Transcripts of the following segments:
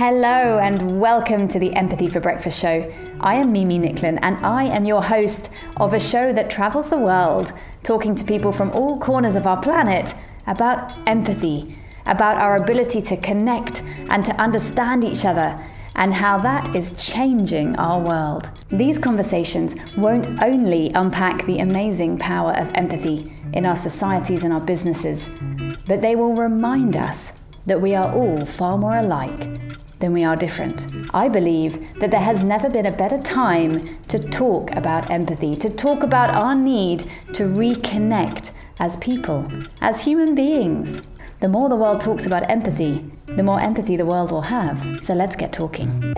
Hello, and welcome to the Empathy for Breakfast show. I am Mimi Nicklin, and I am your host of a show that travels the world, talking to people from all corners of our planet about empathy, about our ability to connect and to understand each other, and how that is changing our world. These conversations won't only unpack the amazing power of empathy in our societies and our businesses, but they will remind us that we are all far more alike than we are different. I believe that there has never been a better time to talk about empathy, to talk about our need to reconnect as people, as human beings. The more the world talks about empathy, the more empathy the world will have. So let's get talking.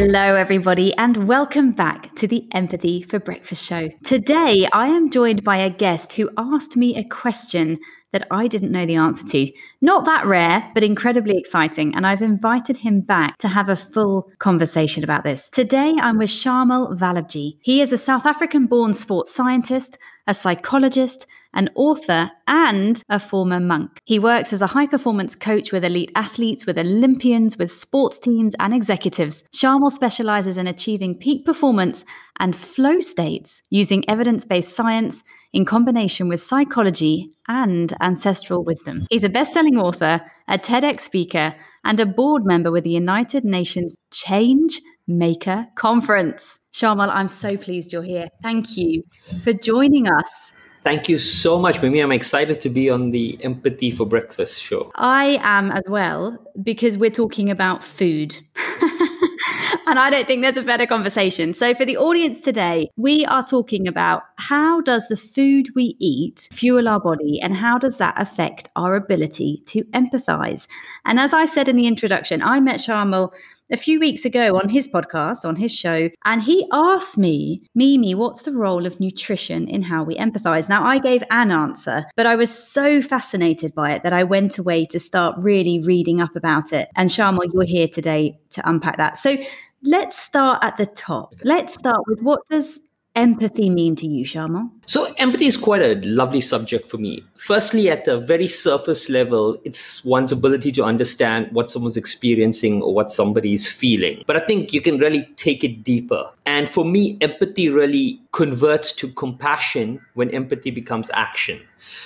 Hello, everybody, and welcome back to the Empathy for Breakfast show. Today, I am joined by a guest who asked me a question that I didn't know the answer to. Not that rare, but incredibly exciting. And I've invited him back to have a full conversation about this. Today, I'm with Shayamal Vallabhjee. He is a South African born sports scientist, a psychologist, an author, and a former monk. He works as a high performance coach with elite athletes, with Olympians, with sports teams, and executives. Shayamal specializes in achieving peak performance and flow states using evidence based science in combination with psychology and ancestral wisdom. He's a best selling author, a TEDx speaker, and a board member with the United Nations Change Maker Conference. Shayamal, I'm so pleased you're here. Thank you for joining us. Thank you so much, Mimi. I'm excited to be on the Empathy for Breakfast show. I am as well because we're talking about food. and I don't think there's a better conversation. So for the audience today, we are talking about how does the food we eat fuel our body and how does that affect our ability to empathize? And as I said in the introduction, I met Shayamal a few weeks ago on his podcast, on his show, and he asked me, Mimi, what's the role of nutrition in how we empathize? Now, I gave an answer, but I was so fascinated by it that I went away to start really reading up about it. And Shayamal, you're here today to unpack that. So let's start at the top. Let's start with what does empathy mean to you, Shayamal? So, empathy is quite a lovely subject for me. Firstly, at a very surface level, it's one's ability to understand what someone's experiencing or what somebody is feeling. But I think you can really take it deeper. And for me, empathy really converts to compassion when empathy becomes action.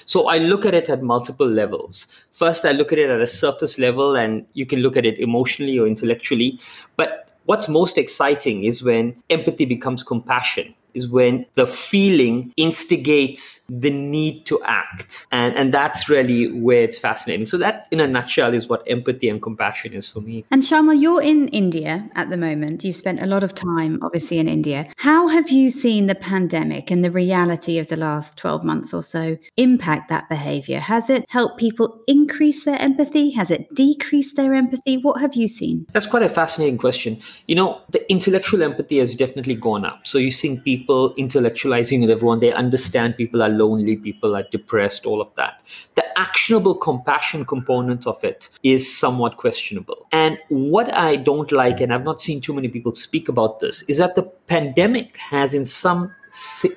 So I look at it at multiple levels. First, I look at it at a surface level, and you can look at it emotionally or intellectually. But what's most exciting is when empathy becomes compassion is when the feeling instigates the need to act. And, and that's really where it's fascinating. So, that in a nutshell is what empathy and compassion is for me. And Sharma, you're in India at the moment. You've spent a lot of time, obviously, in India. How have you seen the pandemic and the reality of the last 12 months or so impact that behavior? Has it helped people increase their empathy? Has it decreased their empathy? What have you seen? That's quite a fascinating question. You know, the intellectual empathy has definitely gone up. So, you're seeing people people intellectualizing with everyone. They understand people are lonely, people are depressed, all of that. The actionable compassion component of it is somewhat questionable. And what I don't like, and I've not seen too many people speak about this, is that the pandemic has, in some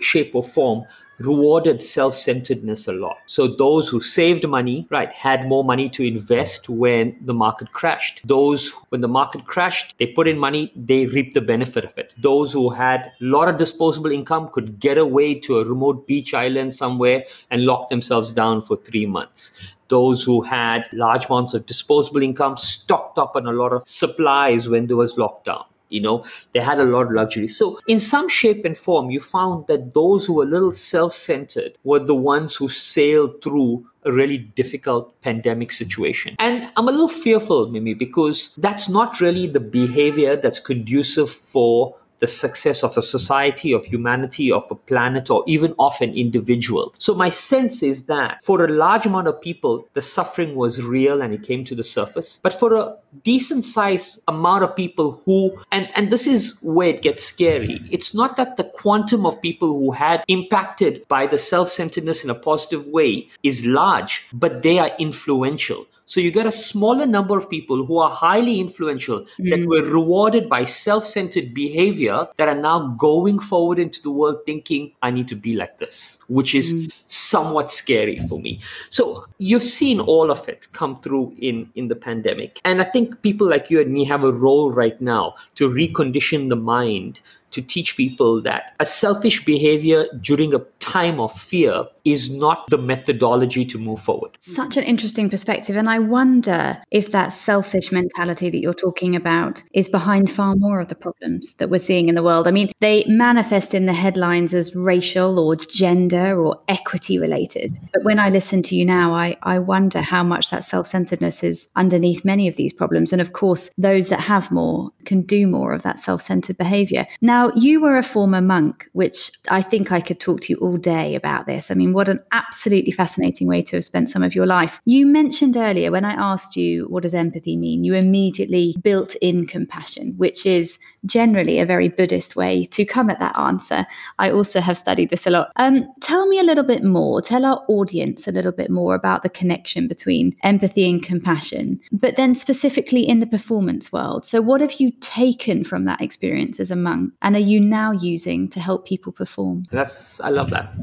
shape or form, rewarded self-centeredness a lot. So those who saved money, right, had more money to invest when the market crashed. Those when the market crashed, they put in money, they reaped the benefit of it. Those who had a lot of disposable income could get away to a remote beach island somewhere and lock themselves down for 3 months those who had large amounts of disposable income stocked up on a lot of supplies when there was lockdown you know they had a lot of luxury so in some shape and form you found that those who were a little self-centered were the ones who sailed through a really difficult pandemic situation. And I'm a little fearful, Mimi, because that's not really the behavior that's conducive for the success of a society, of humanity, of a planet, or even of an individual. So, my sense is that for a large amount of people, the suffering was real and it came to the surface. But for a decent sized amount of people who, and, and this is where it gets scary, it's not that the quantum of people who had impacted by the self centeredness in a positive way is large, but they are influential. So you get a smaller number of people who are highly influential mm. that were rewarded by self centered behavior that are now going forward into the world thinking, I need to be like this, which is mm. somewhat scary for me. So you've seen all of it come through in, in the pandemic. And I think people like you and me have a role right now to recondition the mind to teach people that a selfish behavior during a time of fear is not the methodology to move forward. Such an interesting perspective. And I wonder if that selfish mentality that you're talking about is behind far more of the problems that we're seeing in the world. I mean, they manifest in the headlines as racial or gender or equity related. But when I listen to you now, I, I wonder how much that self centeredness is underneath many of these problems. And of course, those that have more can do more of that self centered behavior. Now, you were a former monk, which I think I could talk to you all day about this. I mean, what an absolutely fascinating way to have spent some of your life. You mentioned earlier when I asked you, what does empathy mean? You immediately built in compassion, which is generally a very Buddhist way to come at that answer. I also have studied this a lot. Um, tell me a little bit more, tell our audience a little bit more about the connection between empathy and compassion, but then specifically in the performance world. So, what have you taken from that experience as a monk and are you now using to help people perform? That's, I love that.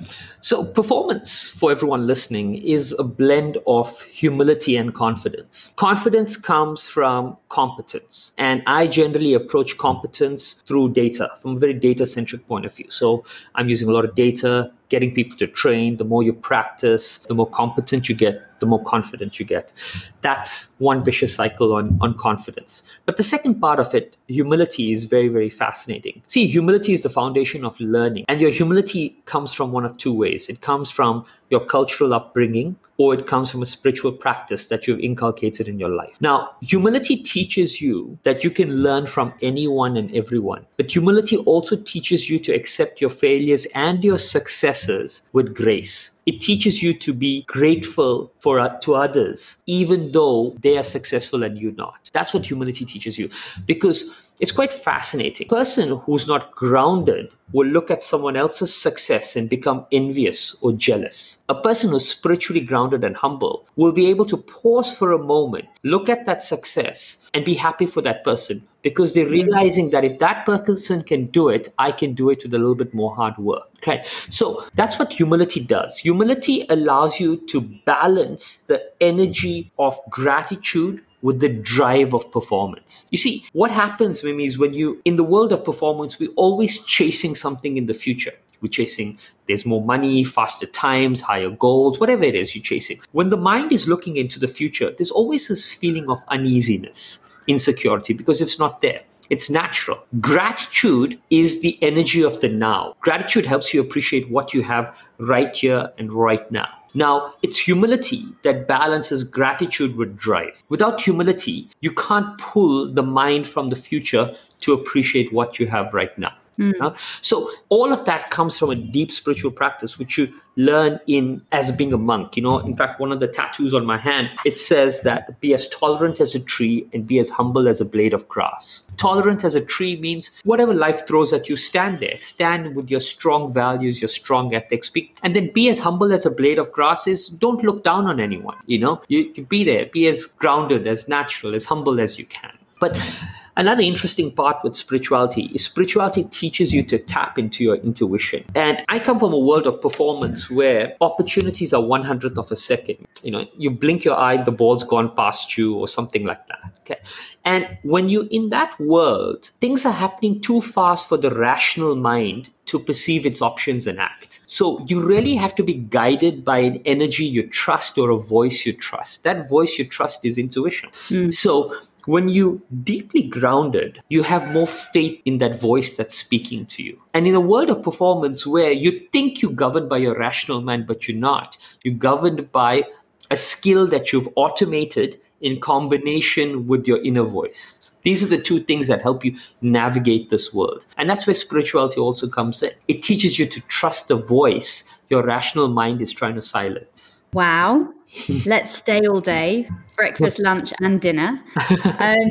So, performance for everyone listening is a blend of humility and confidence. Confidence comes from competence, and I generally approach competence competence through data from a very data centric point of view. So I'm using a lot of data, getting people to train. The more you practice, the more competent you get, the more confident you get. That's one vicious cycle on, on confidence. But the second part of it, humility, is very, very fascinating. See, humility is the foundation of learning. And your humility comes from one of two ways it comes from your cultural upbringing or it comes from a spiritual practice that you've inculcated in your life. Now, humility teaches you that you can learn from anyone and everyone, but humility also teaches you to accept your failures and your with grace. It teaches you to be grateful for uh, to others, even though they are successful and you not. That's what humility teaches you, because it's quite fascinating. A person who's not grounded will look at someone else's success and become envious or jealous. A person who's spiritually grounded and humble will be able to pause for a moment, look at that success, and be happy for that person because they're realizing that if that person can do it, I can do it with a little bit more hard work. Okay. So that's what humility does. Humility allows you to balance the energy of gratitude with the drive of performance. You see, what happens, Mimi, is when you, in the world of performance, we're always chasing something in the future. We're chasing, there's more money, faster times, higher goals, whatever it is you're chasing. When the mind is looking into the future, there's always this feeling of uneasiness, insecurity, because it's not there. It's natural. Gratitude is the energy of the now. Gratitude helps you appreciate what you have right here and right now. Now, it's humility that balances gratitude with drive. Without humility, you can't pull the mind from the future to appreciate what you have right now. Mm. Uh, so all of that comes from a deep spiritual practice, which you learn in as being a monk. You know, in fact, one of the tattoos on my hand it says that be as tolerant as a tree and be as humble as a blade of grass. Tolerant as a tree means whatever life throws at you, stand there, stand with your strong values, your strong ethics, be, and then be as humble as a blade of grass. Is don't look down on anyone. You know, you, you be there, be as grounded, as natural, as humble as you can. But Another interesting part with spirituality is spirituality teaches you to tap into your intuition. And I come from a world of performance where opportunities are one hundredth of a second. You know, you blink your eye, the ball's gone past you, or something like that. Okay. And when you're in that world, things are happening too fast for the rational mind to perceive its options and act. So you really have to be guided by an energy you trust or a voice you trust. That voice you trust is intuition. Mm. So when you deeply grounded, you have more faith in that voice that's speaking to you. And in a world of performance where you think you're governed by your rational mind, but you're not, you're governed by a skill that you've automated in combination with your inner voice. These are the two things that help you navigate this world. And that's where spirituality also comes in. It teaches you to trust the voice your rational mind is trying to silence. Wow. Let's stay all day breakfast, lunch, and dinner. Um,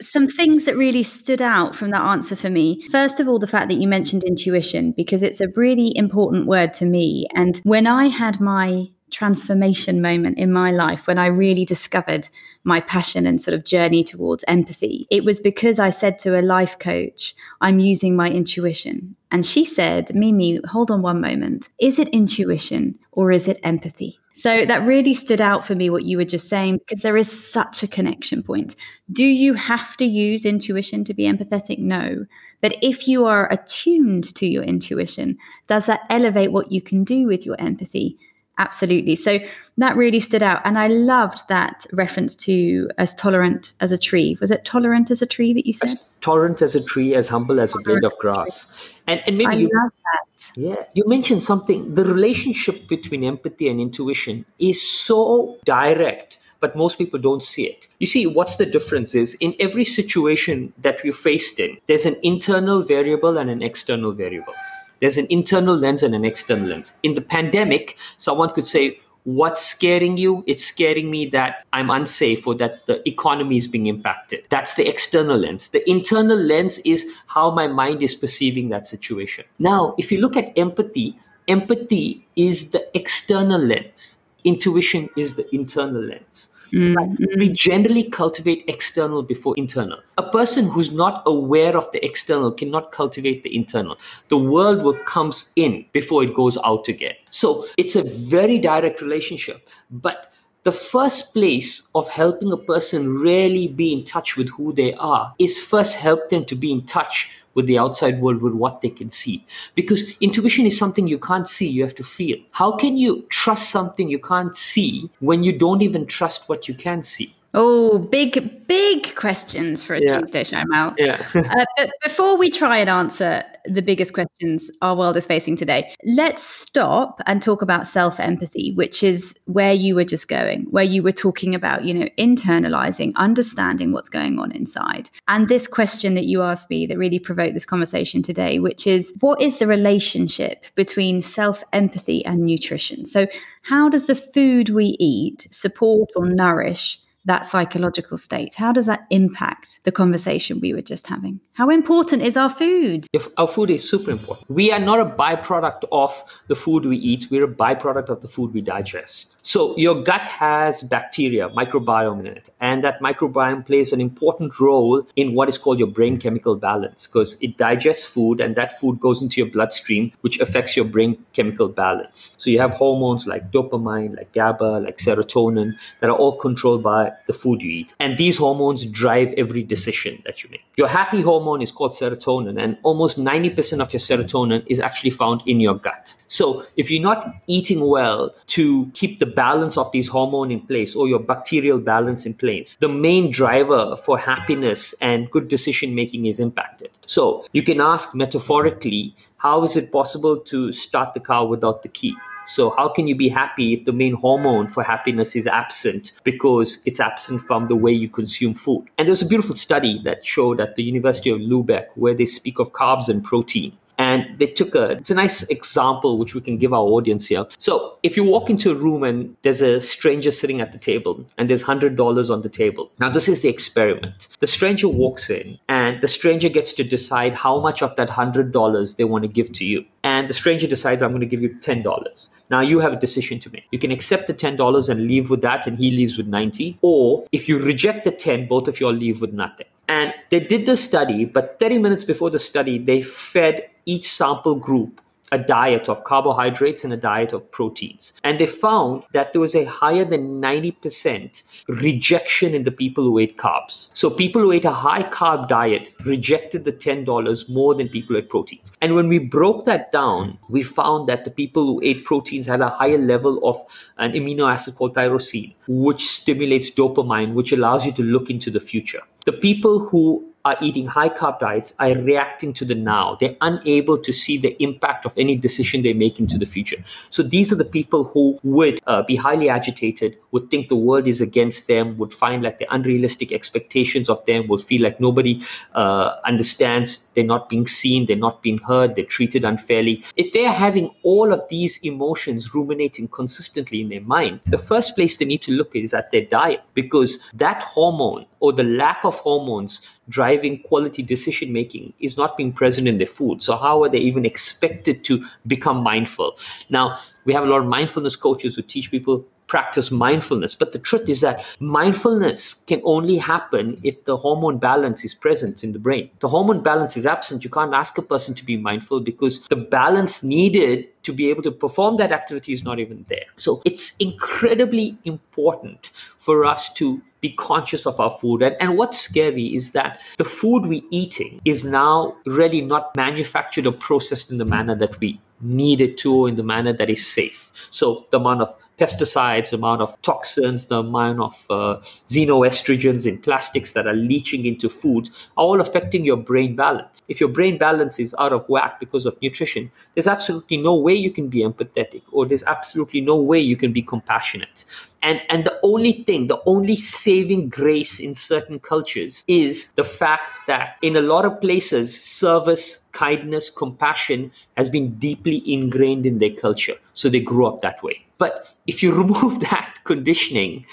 some things that really stood out from that answer for me. First of all, the fact that you mentioned intuition, because it's a really important word to me. And when I had my transformation moment in my life when I really discovered my passion and sort of journey towards empathy. It was because I said to a life coach, I'm using my intuition. And she said, Mimi, hold on one moment. Is it intuition or is it empathy? So that really stood out for me what you were just saying because there is such a connection point. Do you have to use intuition to be empathetic? No. But if you are attuned to your intuition, does that elevate what you can do with your empathy? Absolutely. So that really stood out. And I loved that reference to as tolerant as a tree. Was it tolerant as a tree that you said? As tolerant as a tree, as humble as a blade of grass. And, and maybe I you, love that. yeah, you mentioned something. The relationship between empathy and intuition is so direct but most people don't see it. You see, what's the difference is in every situation that we're faced in, there's an internal variable and an external variable. There's an internal lens and an external lens. In the pandemic, someone could say, What's scaring you? It's scaring me that I'm unsafe or that the economy is being impacted. That's the external lens. The internal lens is how my mind is perceiving that situation. Now, if you look at empathy, empathy is the external lens, intuition is the internal lens. Mm-hmm. We generally cultivate external before internal. A person who's not aware of the external cannot cultivate the internal. The world will comes in before it goes out again. So it's a very direct relationship. But the first place of helping a person really be in touch with who they are is first help them to be in touch with the outside world with what they can see. Because intuition is something you can't see you have to feel. How can you trust something you can't see when you don't even trust what you can see Oh, big, big questions for a Yeah. Tuesday show, Mal. yeah Uh, but before we try and answer the biggest questions our world is facing today, let's stop and talk about self empathy, which is where you were just going, where you were talking about, you know, internalizing, understanding what's going on inside. And this question that you asked me that really provoked this conversation today, which is what is the relationship between self empathy and nutrition? So, how does the food we eat support or nourish? That psychological state? How does that impact the conversation we were just having? How important is our food? if our food is super important we are not a byproduct of the food we eat we're a byproduct of the food we digest so your gut has bacteria microbiome in it and that microbiome plays an important role in what is called your brain chemical balance because it digests food and that food goes into your bloodstream which affects your brain chemical balance. So you have hormones like dopamine like gaba like serotonin that are all controlled by the food you eat. And these hormones drive every decision that you make. Your happy hormone is called serotonin and almost 90% of your serotonin is actually found in your gut. So if you're not eating well to keep the balance of these hormone in place or your bacterial balance in place the main driver for happiness and good decision making is impacted so you can ask metaphorically how is it possible to start the car without the key so, how can you be happy if the main hormone for happiness is absent because it's absent from the way you consume food? And there's a beautiful study that showed at the University of Lubeck where they speak of carbs and protein. And they took a, it's a nice example which we can give our audience here. So, if you walk into a room and there's a stranger sitting at the table and there's $100 on the table. Now, this is the experiment. The stranger walks in and the stranger gets to decide how much of that $100 they want to give to you and the stranger decides i'm going to give you $10 now you have a decision to make you can accept the $10 and leave with that and he leaves with 90 or if you reject the 10 both of you all leave with nothing and they did the study but 30 minutes before the study they fed each sample group a diet of carbohydrates and a diet of proteins. And they found that there was a higher than 90% rejection in the people who ate carbs. So people who ate a high carb diet rejected the $10 more than people who ate proteins. And when we broke that down, we found that the people who ate proteins had a higher level of an amino acid called tyrosine, which stimulates dopamine, which allows you to look into the future. The people who are eating high carb diets are reacting to the now. They're unable to see the impact of any decision they make into the future. So these are the people who would uh, be highly agitated, would think the world is against them, would find like the unrealistic expectations of them, would feel like nobody uh, understands, they're not being seen, they're not being heard, they're treated unfairly. If they're having all of these emotions ruminating consistently in their mind, the first place they need to look is at their diet because that hormone or the lack of hormones driving quality decision making is not being present in their food. So, how are they even expected to become mindful? Now, we have a lot of mindfulness coaches who teach people practice mindfulness. But the truth is that mindfulness can only happen if the hormone balance is present in the brain. The hormone balance is absent. You can't ask a person to be mindful because the balance needed to be able to perform that activity is not even there. So it's incredibly important for us to be conscious of our food. And, and what's scary is that the food we're eating is now really not manufactured or processed in the manner that we need it to, in the manner that is safe. So the amount of pesticides, the amount of toxins, the amount of uh, xenoestrogens in plastics that are leaching into food are all affecting your brain balance. If your brain balance is out of whack because of nutrition, there's absolutely no way you can be empathetic or there's absolutely no way you can be compassionate. And, and the only thing, the only saving grace in certain cultures is the fact that in a lot of places, service, kindness, compassion has been deeply ingrained in their culture. So they grew up that way. But if you remove that conditioning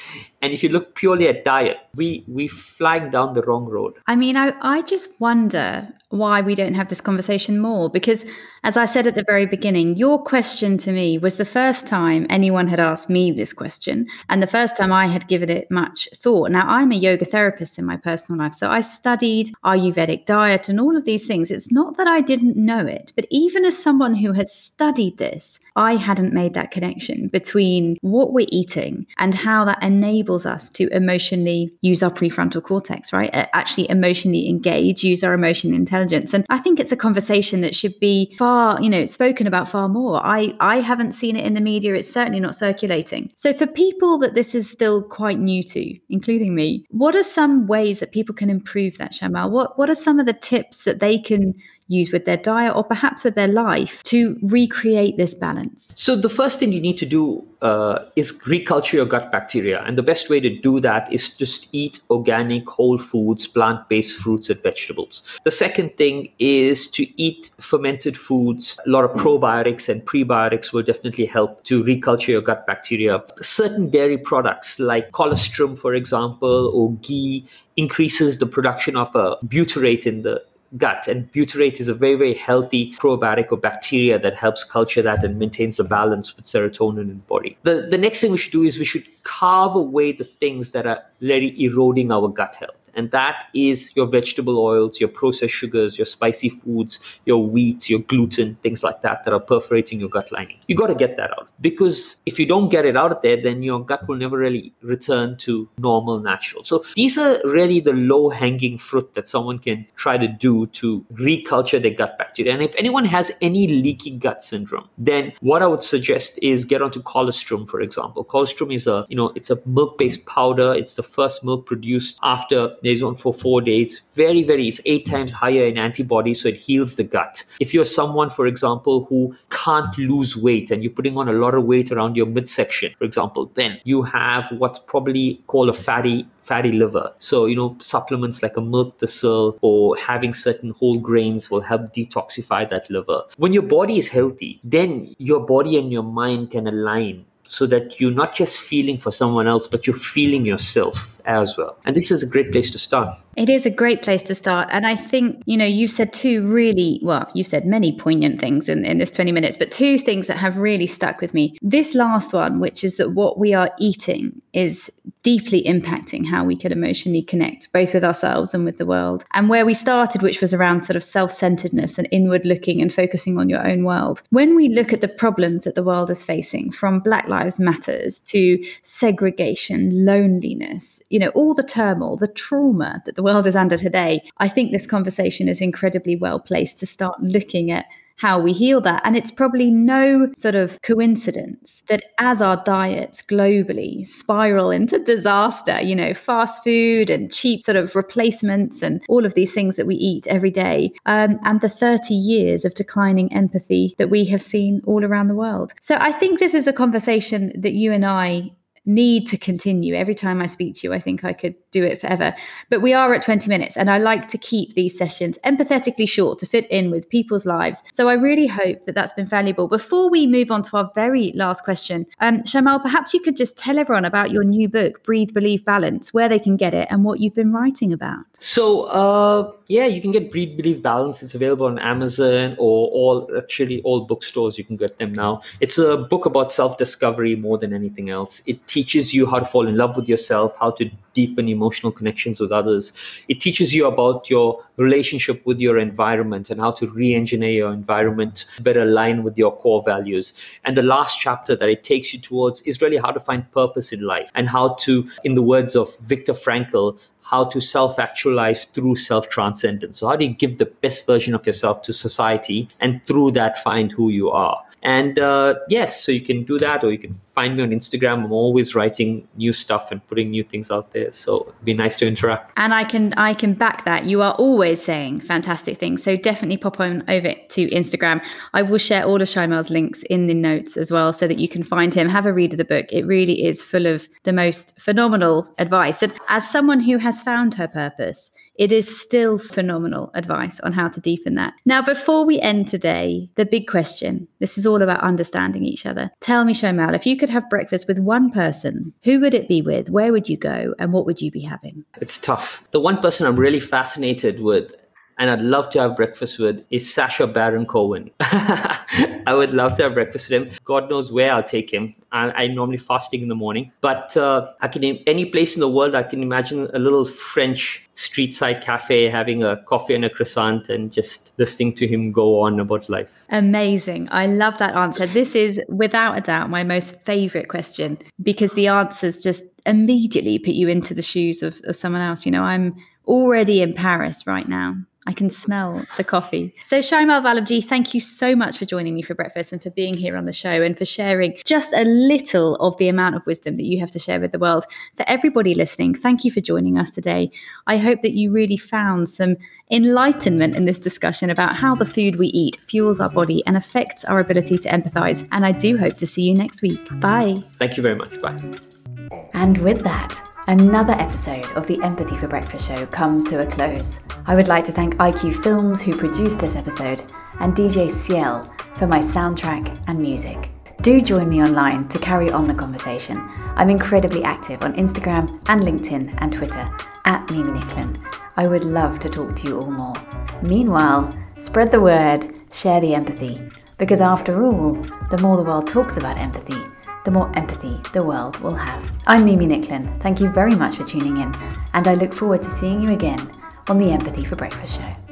and if you look purely at diet, we we flag down the wrong road. I mean, I, I just wonder why we don't have this conversation more because as I said at the very beginning, your question to me was the first time anyone had asked me this question and the first time I had given it much thought. Now, I'm a yoga therapist in my personal life, so I studied Ayurvedic diet and all of these things. It's not that I didn't know it, but even as someone who has studied this, I hadn't made that connection between what we're eating and how that enables us to emotionally use our prefrontal cortex, right? Actually, emotionally engage, use our emotional intelligence. And I think it's a conversation that should be far you know, spoken about far more. I, I haven't seen it in the media. It's certainly not circulating. So for people that this is still quite new to, including me, what are some ways that people can improve that, Shayamal? What what are some of the tips that they can use with their diet or perhaps with their life to recreate this balance? So, the first thing you need to do uh, is reculture your gut bacteria. And the best way to do that is just eat organic, whole foods, plant based fruits and vegetables. The second thing is to eat fermented foods. A lot of probiotics and prebiotics will definitely help to reculture your gut bacteria. Certain dairy products like colostrum, for example, or ghee increases the production of a butyrate in the gut. And butyrate is a very, very healthy probiotic or bacteria that helps culture that and maintains the balance with serotonin in the body. The, the next thing we should do is we should carve away the things that are really eroding our gut health and that is your vegetable oils, your processed sugars, your spicy foods, your wheat, your gluten, things like that that are perforating your gut lining. You got to get that out because if you don't get it out of there, then your gut will never really return to normal, natural. So these are really the low hanging fruit that someone can try to do to reculture their gut bacteria. And if anyone has any leaky gut syndrome, then what I would suggest is get onto colostrum, for example. Colostrum is a, you know, it's a milk-based powder. It's the first milk produced after there's one for four days. Very, very, it's eight times higher in antibodies, so it heals the gut. If you're someone, for example, who can't lose weight and you're putting on a lot of weight around your midsection, for example, then you have what's probably called a fatty fatty liver. So, you know, supplements like a milk thistle or having certain whole grains will help detoxify that liver. When your body is healthy, then your body and your mind can align so that you're not just feeling for someone else, but you're feeling yourself as well. And this is a great place to start. It is a great place to start. And I think, you know, you've said two really, well, you've said many poignant things in, in this 20 minutes, but two things that have really stuck with me. This last one, which is that what we are eating is deeply impacting how we could emotionally connect, both with ourselves and with the world. And where we started, which was around sort of self centeredness and inward looking and focusing on your own world. When we look at the problems that the world is facing, from Black Lives Matters to segregation, loneliness, you know, all the turmoil, the trauma that the world is under today, I think this conversation is incredibly well placed to start looking at how we heal that. And it's probably no sort of coincidence that as our diets globally spiral into disaster, you know, fast food and cheap sort of replacements and all of these things that we eat every day, um, and the 30 years of declining empathy that we have seen all around the world. So I think this is a conversation that you and I need to continue. Every time I speak to you, I think I could do it forever. But we are at 20 minutes, and I like to keep these sessions empathetically short to fit in with people's lives. So I really hope that that's been valuable. Before we move on to our very last question, um, Shayamal, perhaps you could just tell everyone about your new book, Breathe, Believe, Balance, where they can get it, and what you've been writing about. So, uh, yeah, you can get Breathe, Believe, Balance. It's available on Amazon or all actually all bookstores. You can get them now. It's a book about self discovery more than anything else. It teaches you how to fall in love with yourself, how to deepen emotional connections with others. It teaches you about your relationship with your environment and how to re engineer your environment to better align with your core values. And the last chapter that it takes you towards is really how to find purpose in life and how to, in the words of Viktor Frankl, how to self actualize through self transcendence. So, how do you give the best version of yourself to society and through that find who you are? And uh, yes, so you can do that, or you can find me on Instagram. I'm always writing new stuff and putting new things out there. So it'd be nice to interact. And I can I can back that. You are always saying fantastic things. So definitely pop on over to Instagram. I will share all of Shayamal's links in the notes as well, so that you can find him. Have a read of the book. It really is full of the most phenomenal advice. And as someone who has found her purpose it is still phenomenal advice on how to deepen that. Now, before we end today, the big question this is all about understanding each other. Tell me, Shayamal, if you could have breakfast with one person, who would it be with? Where would you go? And what would you be having? It's tough. The one person I'm really fascinated with and I'd love to have breakfast with is Sacha Baron Cohen. I would love to have breakfast with him. God knows where I'll take him. I, am normally fasting in the morning, but uh, I can any place in the world I can imagine a little French street side cafe having a coffee and a croissant and just listening to him go on about life. Amazing. I love that answer. This is without a doubt my most favorite question because the answers just immediately put you into the shoes of, of someone else. You know, I'm already in Paris right now. I can smell the coffee. So, Shayamal Vallabhjee, thank you so much for joining me for breakfast and for being here on the show and for sharing just a little of the amount of wisdom that you have to share with the world. For everybody listening, thank you for joining us today. I hope that you really found some enlightenment in this discussion about how the food we eat fuels our body and affects our ability to empathize. And I do hope to see you next week. Bye. Thank you very much. Bye. And with that, Another episode of the Empathy for Breakfast show comes to a close. I would like to thank Eye Q Films, who produced this episode, and DJ Ciel for my soundtrack and music. Do join me online to carry on the conversation. I'm incredibly active on Instagram and LinkedIn and Twitter at Mimi Nicklin. I would love to talk to you all more. Meanwhile, spread the word, share the empathy, because after all, the more the world talks about empathy, the more empathy the world will have. I'm Mimi Nicklin. Thank you very much for tuning in, and I look forward to seeing you again on the Empathy for Breakfast show.